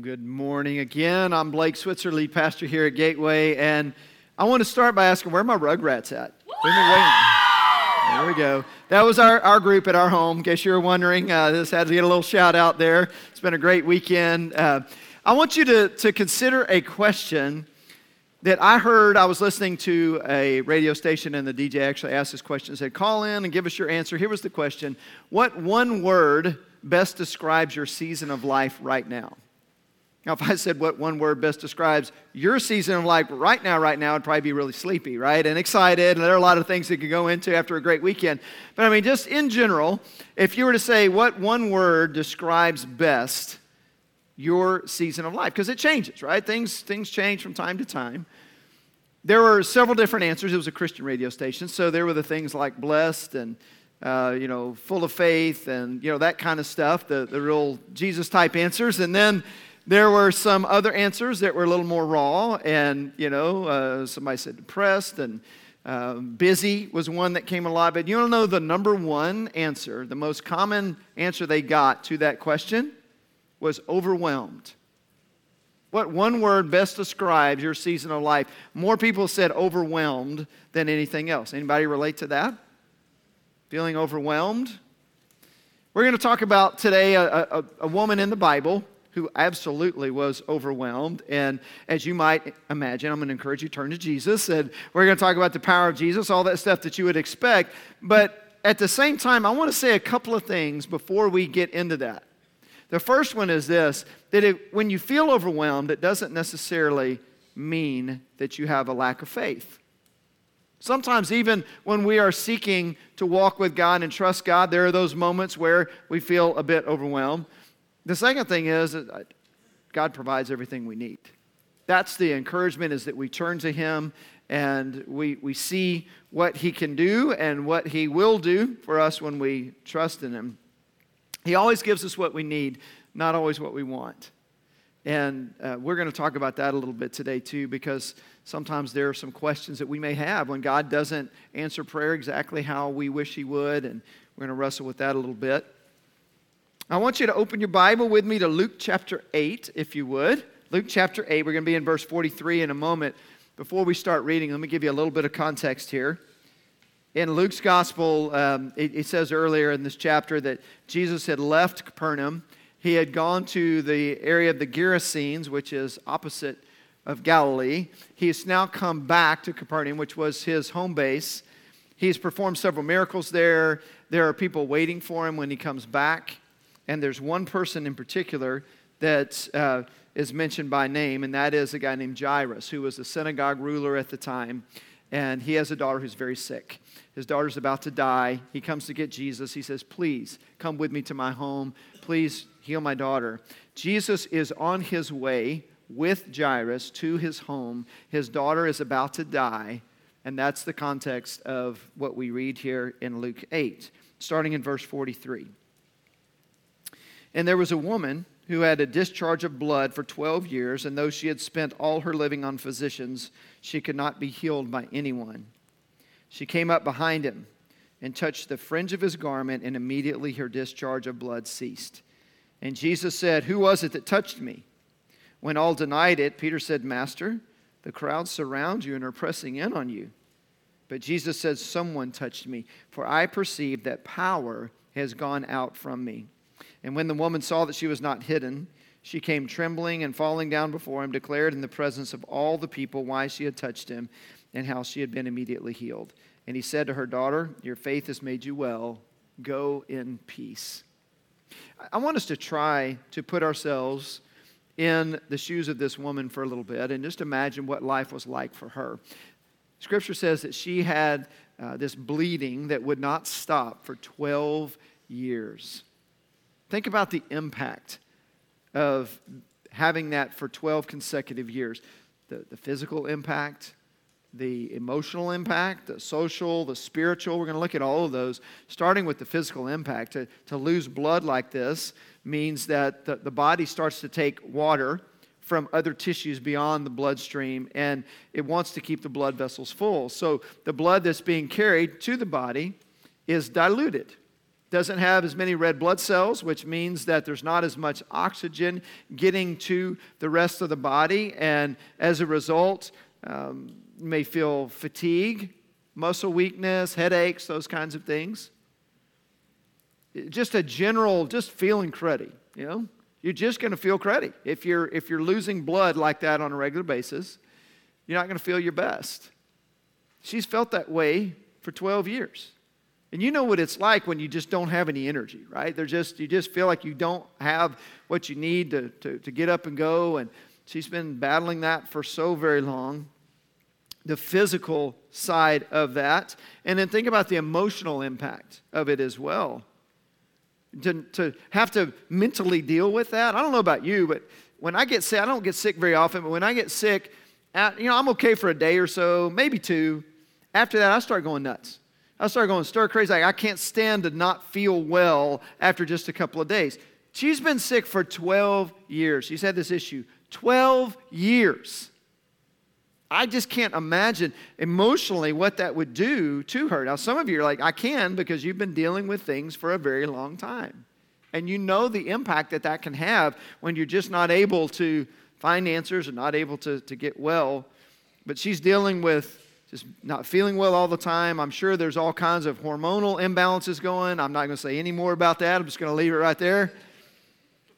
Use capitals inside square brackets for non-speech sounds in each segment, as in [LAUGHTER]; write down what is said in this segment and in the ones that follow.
Good morning again. I'm Blake Switzer, lead pastor here at Gateway, and I want to start by asking where are my Rugrats at? There we go. That was our, our group at our home. In case you were wondering, uh, this had to get a little shout out there. It's been a great weekend. Uh, I want you to, to consider a question that I heard. I was listening to a radio station, and the DJ actually asked this question. said, Call in and give us your answer. Here was the question What one word best describes your season of life right now? Now, if I said what one word best describes your season of life right now, right now, I'd probably be really sleepy, right? And excited. And there are a lot of things that could go into after a great weekend. But I mean, just in general, if you were to say what one word describes best your season of life, because it changes, right? Things, things change from time to time. There were several different answers. It was a Christian radio station, so there were the things like blessed and uh, you know, full of faith and, you know, that kind of stuff, the, the real Jesus type answers. And then there were some other answers that were a little more raw, and you know, uh, somebody said depressed and uh, busy was one that came a lot. But you to know the number one answer, the most common answer they got to that question was overwhelmed. What one word best describes your season of life? More people said overwhelmed than anything else. Anybody relate to that? Feeling overwhelmed? We're going to talk about today a, a, a woman in the Bible who absolutely was overwhelmed. And as you might imagine, I'm going to encourage you to turn to Jesus. And we're going to talk about the power of Jesus, all that stuff that you would expect. But at the same time, I want to say a couple of things before we get into that. The first one is this that it, when you feel overwhelmed, it doesn't necessarily mean that you have a lack of faith. Sometimes, even when we are seeking to walk with God and trust God, there are those moments where we feel a bit overwhelmed. The second thing is that God provides everything we need. That's the encouragement is that we turn to Him and we, we see what He can do and what He will do for us when we trust in Him. He always gives us what we need, not always what we want. And uh, we're going to talk about that a little bit today, too, because sometimes there are some questions that we may have when God doesn't answer prayer exactly how we wish He would. And we're going to wrestle with that a little bit. I want you to open your Bible with me to Luke chapter 8, if you would. Luke chapter 8, we're going to be in verse 43 in a moment. Before we start reading, let me give you a little bit of context here. In Luke's gospel, um, it, it says earlier in this chapter that Jesus had left Capernaum. He had gone to the area of the Gerasenes, which is opposite of Galilee. He has now come back to Capernaum, which was his home base. He's performed several miracles there. There are people waiting for him when he comes back. And there's one person in particular that uh, is mentioned by name, and that is a guy named Jairus, who was the synagogue ruler at the time. And he has a daughter who's very sick. His daughter's about to die. He comes to get Jesus. He says, Please come with me to my home. Please heal my daughter. Jesus is on his way with Jairus to his home. His daughter is about to die. And that's the context of what we read here in Luke 8, starting in verse 43. And there was a woman who had a discharge of blood for 12 years, and though she had spent all her living on physicians, she could not be healed by anyone. She came up behind him and touched the fringe of his garment, and immediately her discharge of blood ceased. And Jesus said, Who was it that touched me? When all denied it, Peter said, Master, the crowd surround you and are pressing in on you. But Jesus said, Someone touched me, for I perceive that power has gone out from me. And when the woman saw that she was not hidden, she came trembling and falling down before him, declared in the presence of all the people why she had touched him and how she had been immediately healed. And he said to her, Daughter, your faith has made you well. Go in peace. I want us to try to put ourselves in the shoes of this woman for a little bit and just imagine what life was like for her. Scripture says that she had uh, this bleeding that would not stop for 12 years. Think about the impact of having that for 12 consecutive years the, the physical impact, the emotional impact, the social, the spiritual. We're going to look at all of those, starting with the physical impact. To, to lose blood like this means that the, the body starts to take water from other tissues beyond the bloodstream and it wants to keep the blood vessels full. So the blood that's being carried to the body is diluted. Doesn't have as many red blood cells, which means that there's not as much oxygen getting to the rest of the body. And as a result, um, you may feel fatigue, muscle weakness, headaches, those kinds of things. Just a general, just feeling cruddy, you know? You're just going to feel cruddy. If you're, if you're losing blood like that on a regular basis, you're not going to feel your best. She's felt that way for 12 years. And you know what it's like when you just don't have any energy, right? They're just, you just feel like you don't have what you need to, to, to get up and go. And she's been battling that for so very long. The physical side of that. And then think about the emotional impact of it as well. To, to have to mentally deal with that. I don't know about you, but when I get sick, I don't get sick very often, but when I get sick, you know, I'm okay for a day or so, maybe two. After that, I start going nuts. I started going stir crazy. I can't stand to not feel well after just a couple of days. She's been sick for 12 years. She's had this issue 12 years. I just can't imagine emotionally what that would do to her. Now, some of you are like, I can because you've been dealing with things for a very long time. And you know the impact that that can have when you're just not able to find answers or not able to, to get well. But she's dealing with just not feeling well all the time. I'm sure there's all kinds of hormonal imbalances going. I'm not going to say any more about that. I'm just going to leave it right there.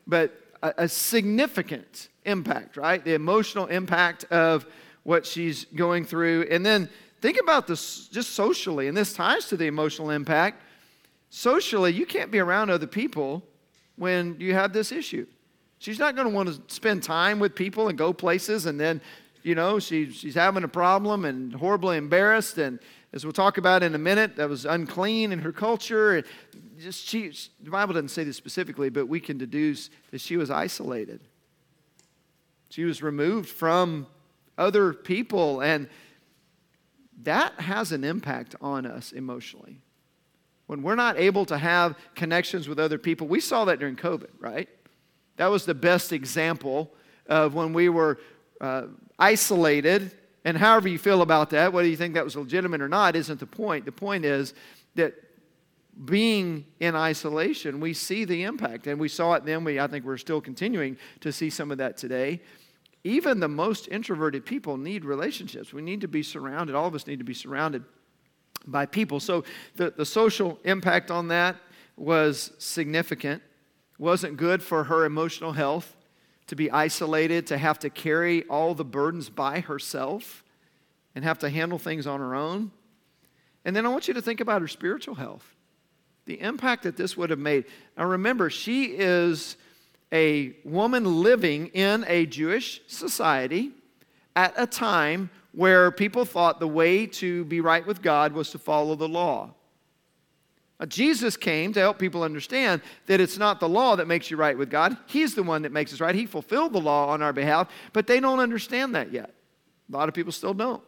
But a, a significant impact, right? The emotional impact of what she's going through. And then think about this just socially, and this ties to the emotional impact. Socially, you can't be around other people when you have this issue. She's not going to want to spend time with people and go places and then you know, she, she's having a problem and horribly embarrassed. And as we'll talk about in a minute, that was unclean in her culture. Just she, the Bible doesn't say this specifically, but we can deduce that she was isolated. She was removed from other people, and that has an impact on us emotionally. When we're not able to have connections with other people, we saw that during COVID, right? That was the best example of when we were uh, isolated, and however you feel about that, whether you think that was legitimate or not, isn't the point. The point is that being in isolation, we see the impact, and we saw it then. We, I think we're still continuing to see some of that today. Even the most introverted people need relationships. We need to be surrounded, all of us need to be surrounded by people. So the, the social impact on that was significant, wasn't good for her emotional health to be isolated, to have to carry all the burdens by herself and have to handle things on her own. And then I want you to think about her spiritual health, the impact that this would have made. Now remember, she is a woman living in a Jewish society at a time where people thought the way to be right with God was to follow the law. Jesus came to help people understand that it's not the law that makes you right with God. He's the one that makes us right. He fulfilled the law on our behalf, but they don't understand that yet. A lot of people still don't.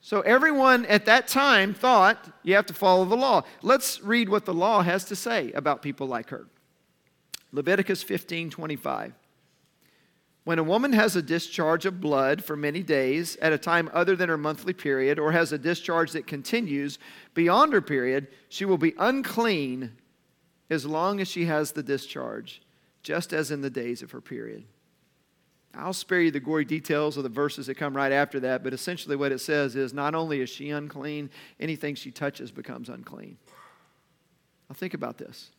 So everyone at that time thought you have to follow the law. Let's read what the law has to say about people like her. Leviticus 15 25. When a woman has a discharge of blood for many days at a time other than her monthly period, or has a discharge that continues beyond her period, she will be unclean as long as she has the discharge, just as in the days of her period. I'll spare you the gory details of the verses that come right after that, but essentially what it says is not only is she unclean, anything she touches becomes unclean. Now think about this.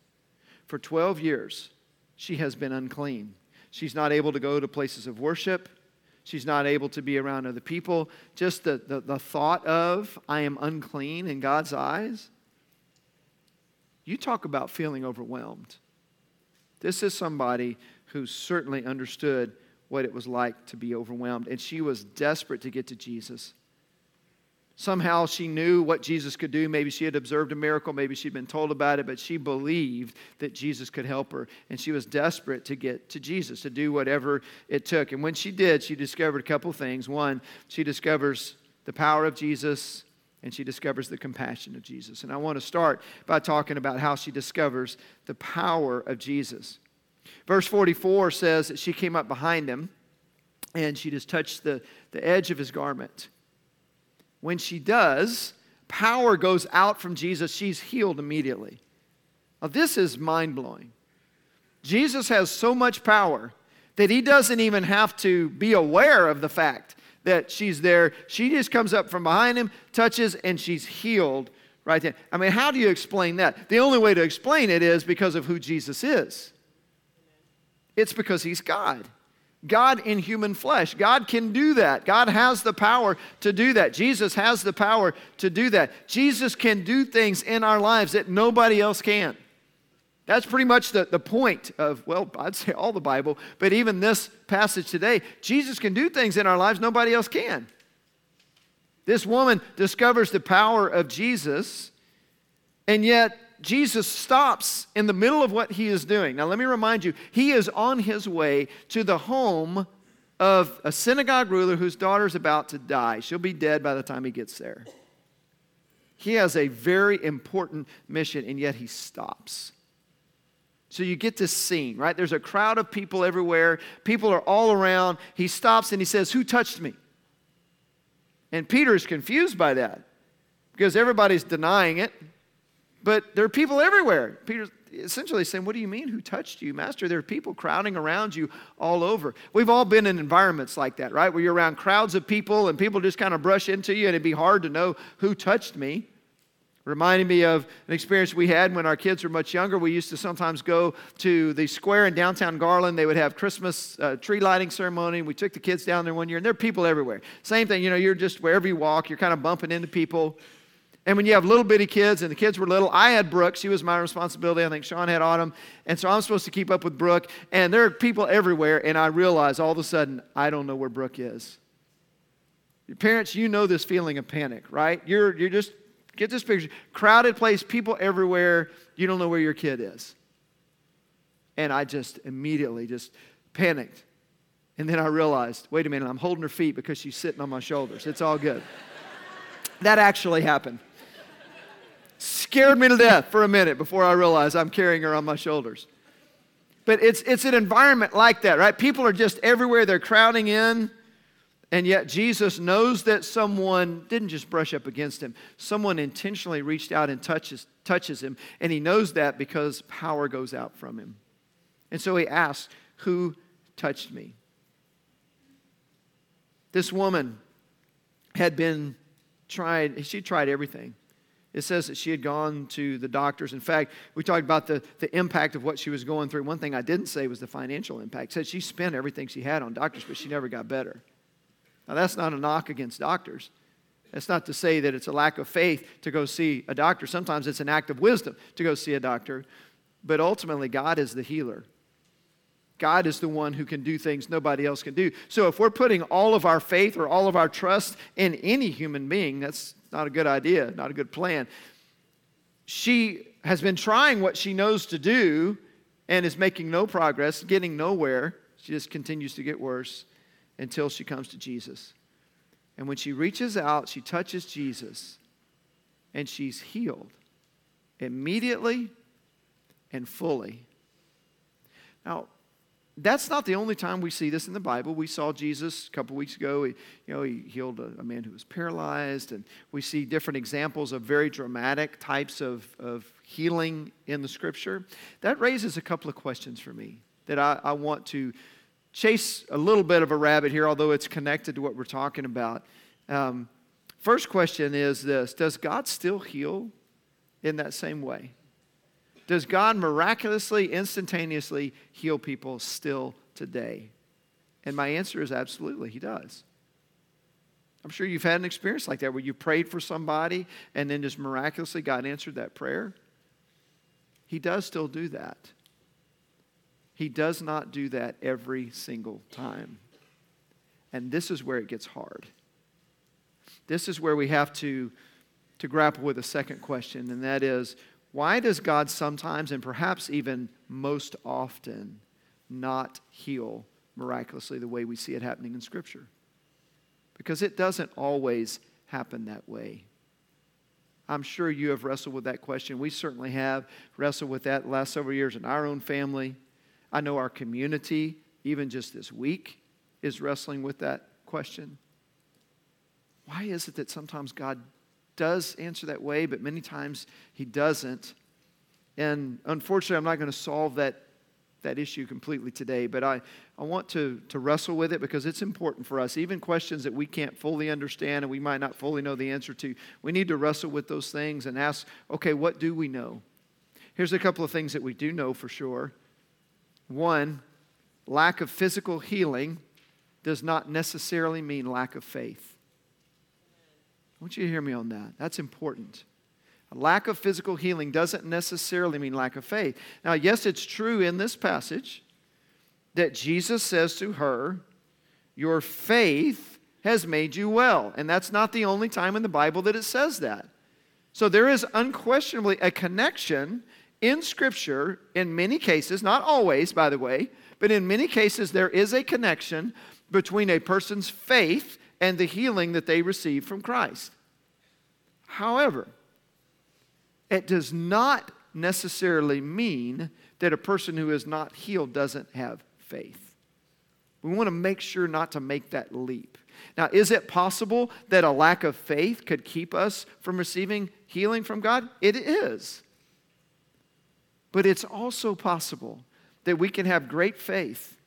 For 12 years, she has been unclean. She's not able to go to places of worship. She's not able to be around other people. Just the, the, the thought of, I am unclean in God's eyes. You talk about feeling overwhelmed. This is somebody who certainly understood what it was like to be overwhelmed. And she was desperate to get to Jesus. Somehow she knew what Jesus could do. Maybe she had observed a miracle. Maybe she'd been told about it, but she believed that Jesus could help her. And she was desperate to get to Jesus, to do whatever it took. And when she did, she discovered a couple things. One, she discovers the power of Jesus, and she discovers the compassion of Jesus. And I want to start by talking about how she discovers the power of Jesus. Verse 44 says that she came up behind him and she just touched the, the edge of his garment. When she does, power goes out from Jesus, she's healed immediately. Now, this is mind blowing. Jesus has so much power that he doesn't even have to be aware of the fact that she's there. She just comes up from behind him, touches, and she's healed right there. I mean, how do you explain that? The only way to explain it is because of who Jesus is. It's because he's God. God in human flesh. God can do that. God has the power to do that. Jesus has the power to do that. Jesus can do things in our lives that nobody else can. That's pretty much the, the point of, well, I'd say all the Bible, but even this passage today. Jesus can do things in our lives nobody else can. This woman discovers the power of Jesus, and yet Jesus stops in the middle of what he is doing. Now, let me remind you, he is on his way to the home of a synagogue ruler whose daughter is about to die. She'll be dead by the time he gets there. He has a very important mission, and yet he stops. So you get this scene, right? There's a crowd of people everywhere. People are all around. He stops and he says, Who touched me? And Peter is confused by that because everybody's denying it. But there are people everywhere. Peter's essentially saying, What do you mean? Who touched you, Master? There are people crowding around you all over. We've all been in environments like that, right? Where you're around crowds of people and people just kind of brush into you, and it'd be hard to know who touched me. Reminding me of an experience we had when our kids were much younger. We used to sometimes go to the square in downtown Garland. They would have Christmas uh, tree lighting ceremony. We took the kids down there one year, and there are people everywhere. Same thing, you know, you're just wherever you walk, you're kind of bumping into people. And when you have little bitty kids and the kids were little, I had Brooke. She was my responsibility. I think Sean had Autumn. And so I'm supposed to keep up with Brooke. And there are people everywhere. And I realize all of a sudden, I don't know where Brooke is. Your parents, you know this feeling of panic, right? You're, you're just, get this picture crowded place, people everywhere. You don't know where your kid is. And I just immediately just panicked. And then I realized, wait a minute, I'm holding her feet because she's sitting on my shoulders. It's all good. [LAUGHS] that actually happened scared me to death for a minute before I realized I'm carrying her on my shoulders. But it's, it's an environment like that, right? People are just everywhere, they're crowding in. And yet, Jesus knows that someone didn't just brush up against him, someone intentionally reached out and touches, touches him. And he knows that because power goes out from him. And so he asks, Who touched me? This woman had been tried, she tried everything. It says that she had gone to the doctors. In fact, we talked about the, the impact of what she was going through. One thing I didn't say was the financial impact. It said she spent everything she had on doctors, but she never got better. Now, that's not a knock against doctors. That's not to say that it's a lack of faith to go see a doctor. Sometimes it's an act of wisdom to go see a doctor. But ultimately, God is the healer. God is the one who can do things nobody else can do. So if we're putting all of our faith or all of our trust in any human being, that's not a good idea, not a good plan. She has been trying what she knows to do and is making no progress, getting nowhere. She just continues to get worse until she comes to Jesus. And when she reaches out, she touches Jesus and she's healed immediately and fully. Now, that's not the only time we see this in the Bible. We saw Jesus a couple weeks ago. He, you know, he healed a, a, man who was paralyzed, and we see different examples of very dramatic types of, of healing in the Scripture. That raises a couple of questions for me that I, I want to chase a little bit of a rabbit here, although it's connected to what we're talking about. Um, first question is this: Does God still heal in that same way? Does God miraculously, instantaneously heal people still today? And my answer is absolutely, He does. I'm sure you've had an experience like that where you prayed for somebody and then just miraculously God answered that prayer. He does still do that. He does not do that every single time. And this is where it gets hard. This is where we have to, to grapple with a second question, and that is why does God sometimes, and perhaps even most often, not heal miraculously the way we see it happening in Scripture? Because it doesn't always happen that way. I'm sure you have wrestled with that question. We certainly have wrestled with that last several years in our own family. I know our community, even just this week, is wrestling with that question. Why is it that sometimes God does answer that way, but many times He doesn't. And unfortunately, I'm not going to solve that, that issue completely today, but I, I want to, to wrestle with it because it's important for us. Even questions that we can't fully understand and we might not fully know the answer to, we need to wrestle with those things and ask, okay, what do we know? Here's a couple of things that we do know for sure. One, lack of physical healing does not necessarily mean lack of faith. I want you to hear me on that. That's important. A lack of physical healing doesn't necessarily mean lack of faith. Now, yes, it's true in this passage that Jesus says to her, Your faith has made you well. And that's not the only time in the Bible that it says that. So there is unquestionably a connection in Scripture, in many cases, not always, by the way, but in many cases, there is a connection between a person's faith and the healing that they receive from Christ. However, it does not necessarily mean that a person who is not healed doesn't have faith. We want to make sure not to make that leap. Now, is it possible that a lack of faith could keep us from receiving healing from God? It is. But it's also possible that we can have great faith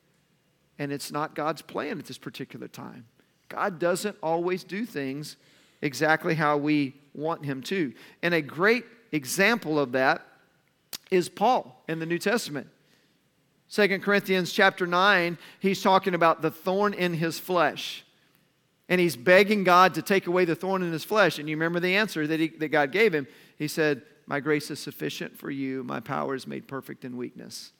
and it's not God's plan at this particular time. God doesn't always do things exactly how we want Him to. And a great example of that is Paul in the New Testament. 2 Corinthians chapter 9, he's talking about the thorn in his flesh. And he's begging God to take away the thorn in his flesh. And you remember the answer that, he, that God gave him. He said, My grace is sufficient for you, my power is made perfect in weakness.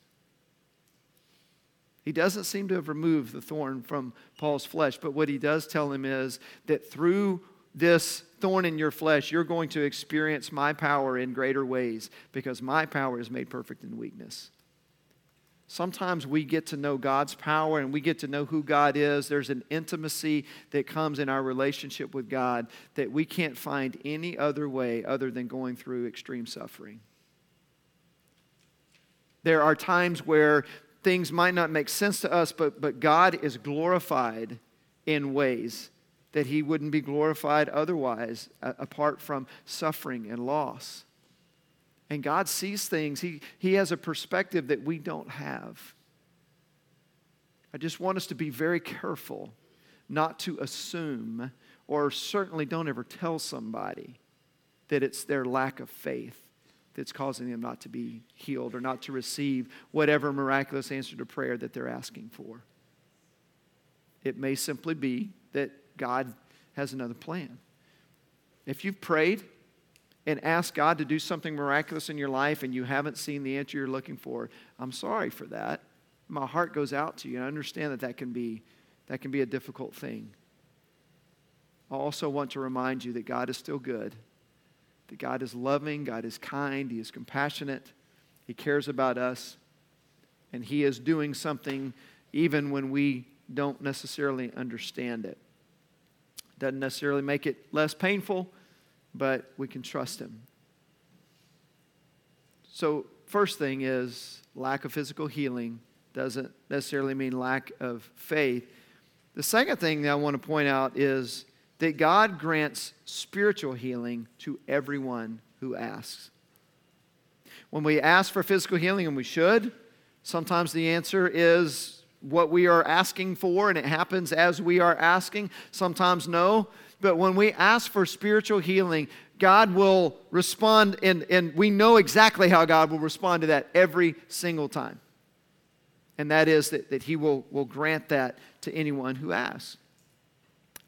He doesn't seem to have removed the thorn from Paul's flesh, but what he does tell him is that through this thorn in your flesh, you're going to experience my power in greater ways because my power is made perfect in weakness. Sometimes we get to know God's power and we get to know who God is. There's an intimacy that comes in our relationship with God that we can't find any other way other than going through extreme suffering. There are times where things might not make sense to us, but, but God is glorified in ways that he wouldn't be glorified otherwise, apart from suffering and loss. And God sees things, he, he has a perspective that we don't have. I just want us to be very careful not to assume, or certainly don't ever tell somebody that it's their lack of faith that's causing them not to be healed or not to receive whatever miraculous answer to prayer that they're asking for. It may simply be that God has another plan. If you've prayed and asked God to do something miraculous in your life and you haven't seen the answer you're looking for, I'm sorry for that. My heart goes out to you. and I understand that that can be, that can be a difficult thing. I also want to remind you that God is still good, that God is loving, God is kind, He is compassionate, He cares about us, and He is doing something even when we don't necessarily understand it. Doesn't necessarily make it less painful, but we can trust Him. So, first thing is lack of physical healing doesn't necessarily mean lack of faith. The second thing that I want to point out is that God grants spiritual healing to everyone who asks. When we ask for physical healing, and we should, sometimes the answer is what we are asking for and it happens as we are asking. Sometimes no. But when we ask for spiritual healing, God will respond, and, and we know exactly how God will respond to that every single time. And that is that, that He will, will grant that to anyone who asks.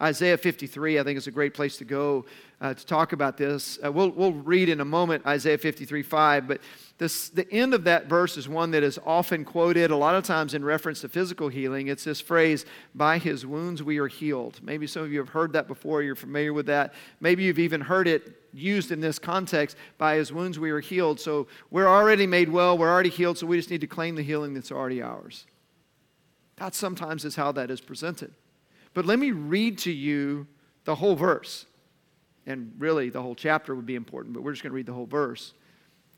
Isaiah 53, I think, is a great place to go uh, to talk about this. Uh, we'll, we'll read in a moment Isaiah 53 5, but this, the end of that verse is one that is often quoted a lot of times in reference to physical healing. It's this phrase, by his wounds we are healed. Maybe some of you have heard that before, you're familiar with that. Maybe you've even heard it used in this context, by his wounds we are healed. So we're already made well, we're already healed, so we just need to claim the healing that's already ours. That sometimes is how that is presented. But let me read to you the whole verse. And really, the whole chapter would be important, but we're just going to read the whole verse.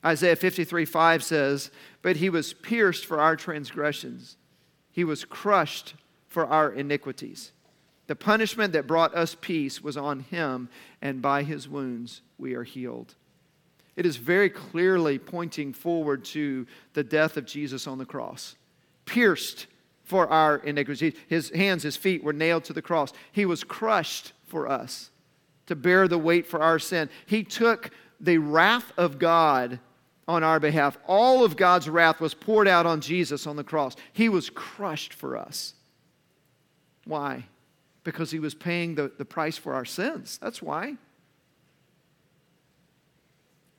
Isaiah 53 5 says, But he was pierced for our transgressions, he was crushed for our iniquities. The punishment that brought us peace was on him, and by his wounds we are healed. It is very clearly pointing forward to the death of Jesus on the cross. Pierced for our iniquities. His hands, his feet were nailed to the cross. He was crushed for us to bear the weight for our sin. He took the wrath of God on our behalf. All of God's wrath was poured out on Jesus on the cross. He was crushed for us. Why? Because he was paying the, the price for our sins. That's why.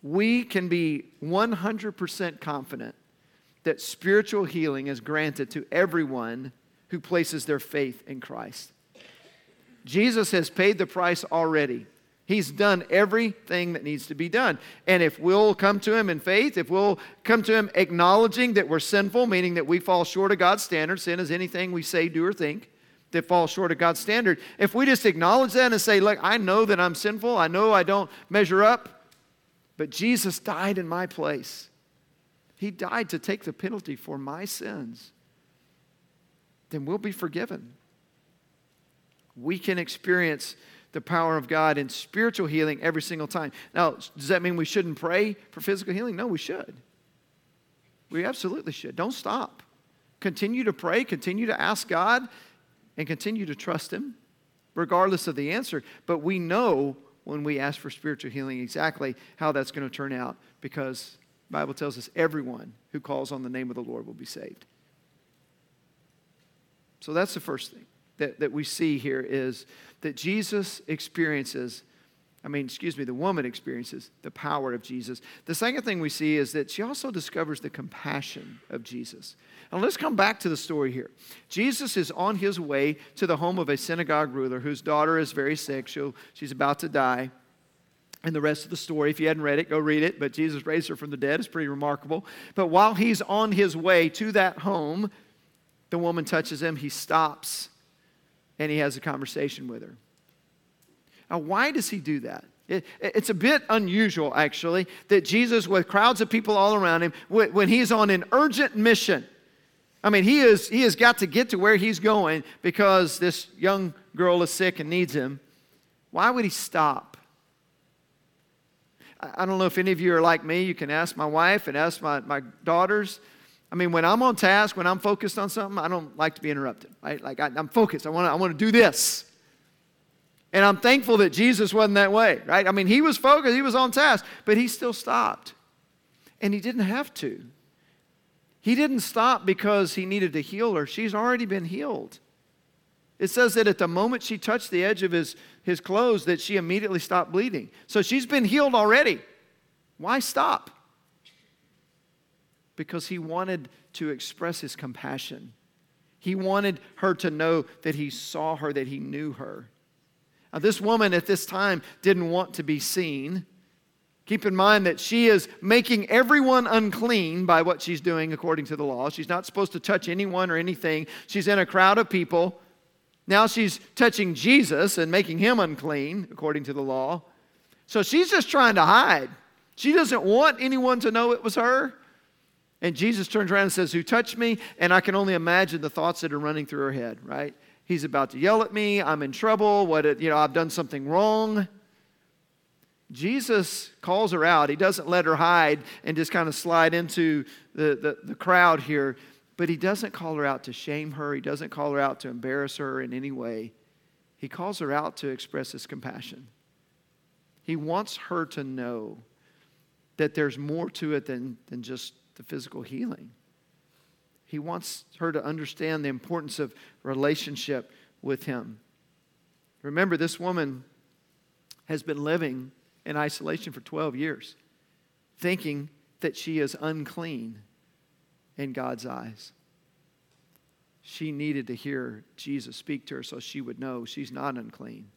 We can be 100% confident that spiritual healing is granted to everyone who places their faith in Christ. Jesus has paid the price already. He's done everything that needs to be done. And if we'll come to Him in faith, if we'll come to Him acknowledging that we're sinful, meaning that we fall short of God's standard, sin is anything we say, do, or think that falls short of God's standard. If we just acknowledge that and say, Look, I know that I'm sinful, I know I don't measure up, but Jesus died in my place. He died to take the penalty for my sins. Then we'll be forgiven. We can experience the power of God in spiritual healing every single time. Now, does that mean we shouldn't pray for physical healing? No, we should. We absolutely should. Don't stop. Continue to pray, continue to ask God, and continue to trust Him, regardless of the answer. But we know when we ask for spiritual healing exactly how that's going to turn out because the Bible tells us everyone who calls on the name of the Lord will be saved. So that's the first thing that, that we see here is that Jesus experiences, I mean, excuse me, the woman experiences the power of Jesus. The second thing we see is that she also discovers the compassion of Jesus. Now let's come back to the story here. Jesus is on his way to the home of a synagogue ruler whose daughter is very sick. She'll, she's about to die. And the rest of the story, if you hadn't read it, go read it. But Jesus raised her from the dead. It's pretty remarkable. But while he's on his way to that home, the woman touches him. He stops and he has a conversation with her. Now, why does he do that? It, it's a bit unusual, actually, that Jesus, with crowds of people all around him, when he's on an urgent mission, I mean, he, is, he has got to get to where he's going because this young girl is sick and needs him. Why would he stop? I don't know if any of you are like me. You can ask my wife and ask my, my daughters. I mean, when I'm on task, when I'm focused on something, I don't like to be interrupted. Right? Like I, am focused. I want to I want to do this. And I'm thankful that Jesus wasn't that way, right? I mean, he was focused, he was on task, but he still stopped. And he didn't have to. He didn't stop because he needed to heal her. She's already been healed. It says that at the moment she touched the edge of his, his clothes, that she immediately stopped bleeding. So she's been healed already. Why stop? because he wanted to express his compassion. He wanted her to know that he saw her, that he knew her. Now, this woman at this time didn't want to be seen. Keep in mind that she is making everyone unclean by what she's doing according to the law. She's not supposed to touch anyone or anything. She's in a crowd of people. Now she's touching Jesus and making him unclean according to the law. So she's just trying to hide. She doesn't want anyone to know it was her. And Jesus turns around and says, Who touched me? And I can only imagine the thoughts that are running through her head, right? He's about to yell at me. I'm in trouble. What, you know, I've done something wrong. Jesus calls her out. He doesn't let her hide and just kind of slide into the, the, the, crowd here, but he doesn't call her out to shame her. He doesn't call her out to embarrass her in any way. He calls her out to express his compassion. He wants her to know that there's more to it than, than just the physical healing. He wants her to understand the importance of relationship with Him. Remember, this woman has been living in isolation for 12 years, thinking that she is unclean in God's eyes. She needed to hear Jesus speak to her so she would know she's not unclean.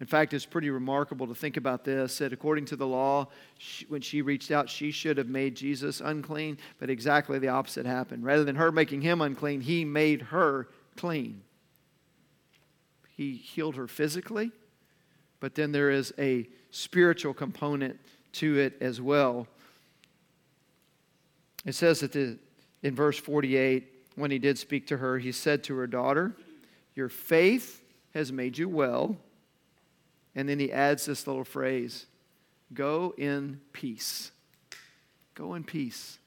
In fact, it's pretty remarkable to think about this that according to the law, she, when she reached out, she should have made Jesus unclean, but exactly the opposite happened. Rather than her making him unclean, he made her clean. He healed her physically, but then there is a spiritual component to it as well. It says that the, in verse 48, when he did speak to her, he said to her daughter, Your faith has made you well. And then he adds this little phrase go in peace. Go in peace.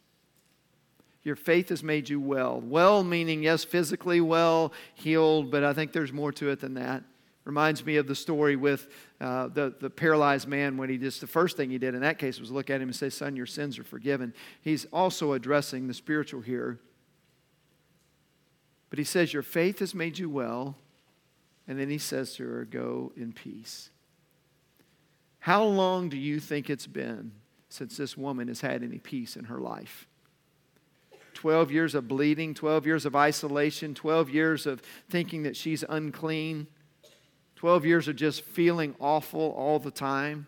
Your faith has made you well. Well, meaning, yes, physically well, healed, but I think there's more to it than that. Reminds me of the story with uh, the, the paralyzed man when he just, the first thing he did in that case was look at him and say, Son, your sins are forgiven. He's also addressing the spiritual here. But he says, Your faith has made you well. And then he says to her, Go in peace. How long do you think it's been since this woman has had any peace in her life? 12 years of bleeding, 12 years of isolation, 12 years of thinking that she's unclean. 12 years of just feeling awful all the time.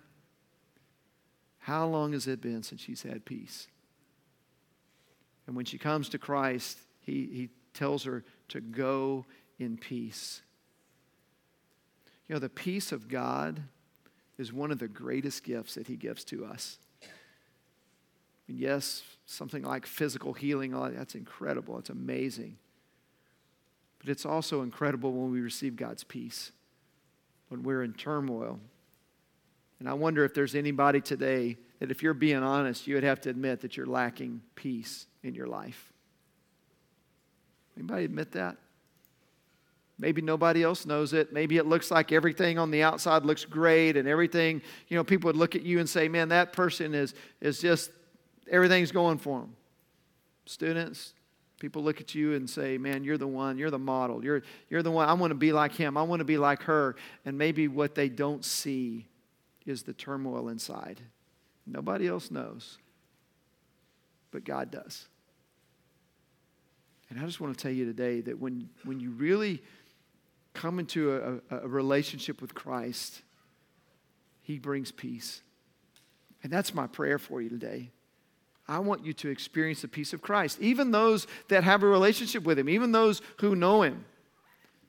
How long has it been since she's had peace? And when she comes to Christ, he, he tells her to go in peace. You know, the peace of God is one of the greatest gifts that He gives to us. And yes, something like physical healing, oh, that's incredible, it's amazing. But it's also incredible when we receive God's peace when we're in turmoil. And I wonder if there's anybody today that, if you're being honest, you would have to admit that you're lacking peace in your life. Anybody admit that? Maybe nobody else knows it. Maybe it looks like everything on the outside looks great and everything, you know, people would look at you and say, man, that person is, is just, everything's going for them. Students, People look at you and say, Man, you're the one, you're the model, you're, you're the one, I want to be like him, I want to be like her. And maybe what they don't see is the turmoil inside. Nobody else knows, but God does. And I just want to tell you today that when, when you really come into a, a relationship with Christ, He brings peace. And that's my prayer for you today. I want you to experience the peace of Christ. Even those that have a relationship with Him, even those who know Him.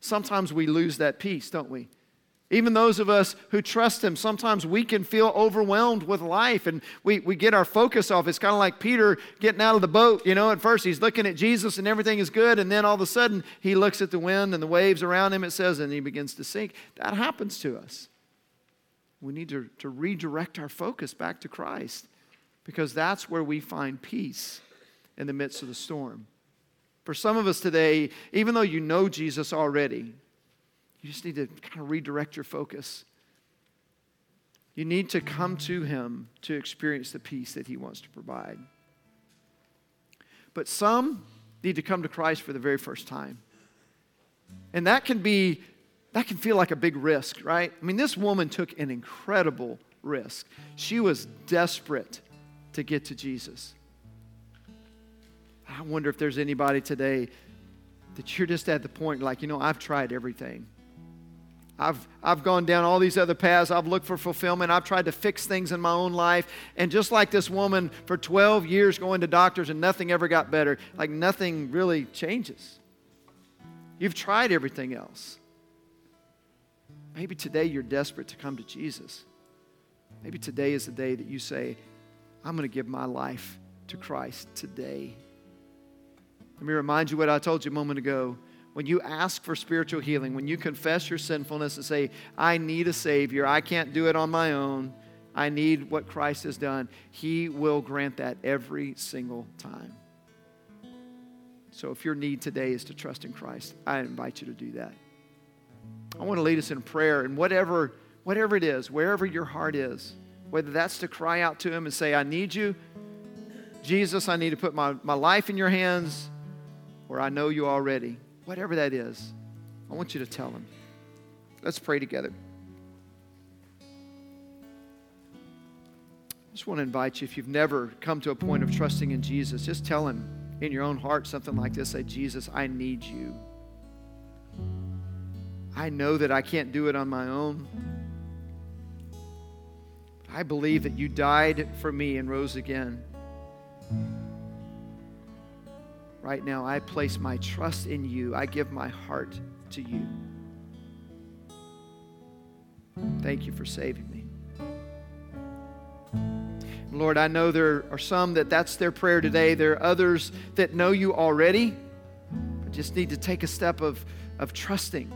Sometimes we lose that peace, don't we? Even those of us who trust Him, sometimes we can feel overwhelmed with life and we, we get our focus off. It's kind of like Peter getting out of the boat. You know, at first he's looking at Jesus and everything is good, and then all of a sudden he looks at the wind and the waves around him, it says, and he begins to sink. That happens to us. We need to, to redirect our focus back to Christ because that's where we find peace in the midst of the storm. For some of us today, even though you know Jesus already, you just need to kind of redirect your focus. You need to come to Him to experience the peace that He wants to provide. But some need to come to Christ for the very first time. And that can be, that can feel like a big risk, right? I mean, this woman took an incredible risk. She was desperate to get to Jesus. I wonder if there's anybody today that you're just at the point like, you know, I've tried everything. I've, I've gone down all these other paths. I've looked for fulfillment. I've tried to fix things in my own life. And just like this woman for 12 years going to doctors and nothing ever got better, like nothing really changes. You've tried everything else. Maybe today you're desperate to come to Jesus. Maybe today is the day that you say, I'm going to give my life to Christ today. Let me remind you what I told you a moment ago. When you ask for spiritual healing, when you confess your sinfulness and say, I need a Savior, I can't do it on my own, I need what Christ has done, He will grant that every single time. So if your need today is to trust in Christ, I invite you to do that. I want to lead us in prayer, and whatever, whatever it is, wherever your heart is, whether that's to cry out to Him and say, I need you. Jesus, I need to put my, my life in your hands, or I know you already. Whatever that is, I want you to tell Him. Let's pray together. I just want to invite you, if you've never come to a point of trusting in Jesus, just tell Him in your own heart something like this Say, Jesus, I need you. I know that I can't do it on my own. I believe that you died for me and rose again. Right now, I place my trust in you. I give my heart to you. Thank you for saving me. Lord, I know there are some that that's their prayer today. There are others that know you already, but just need to take a step of, of trusting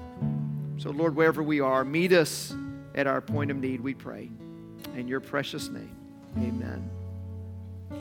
So, Lord, wherever we are, meet us at our point of need, we pray. In your precious name, amen.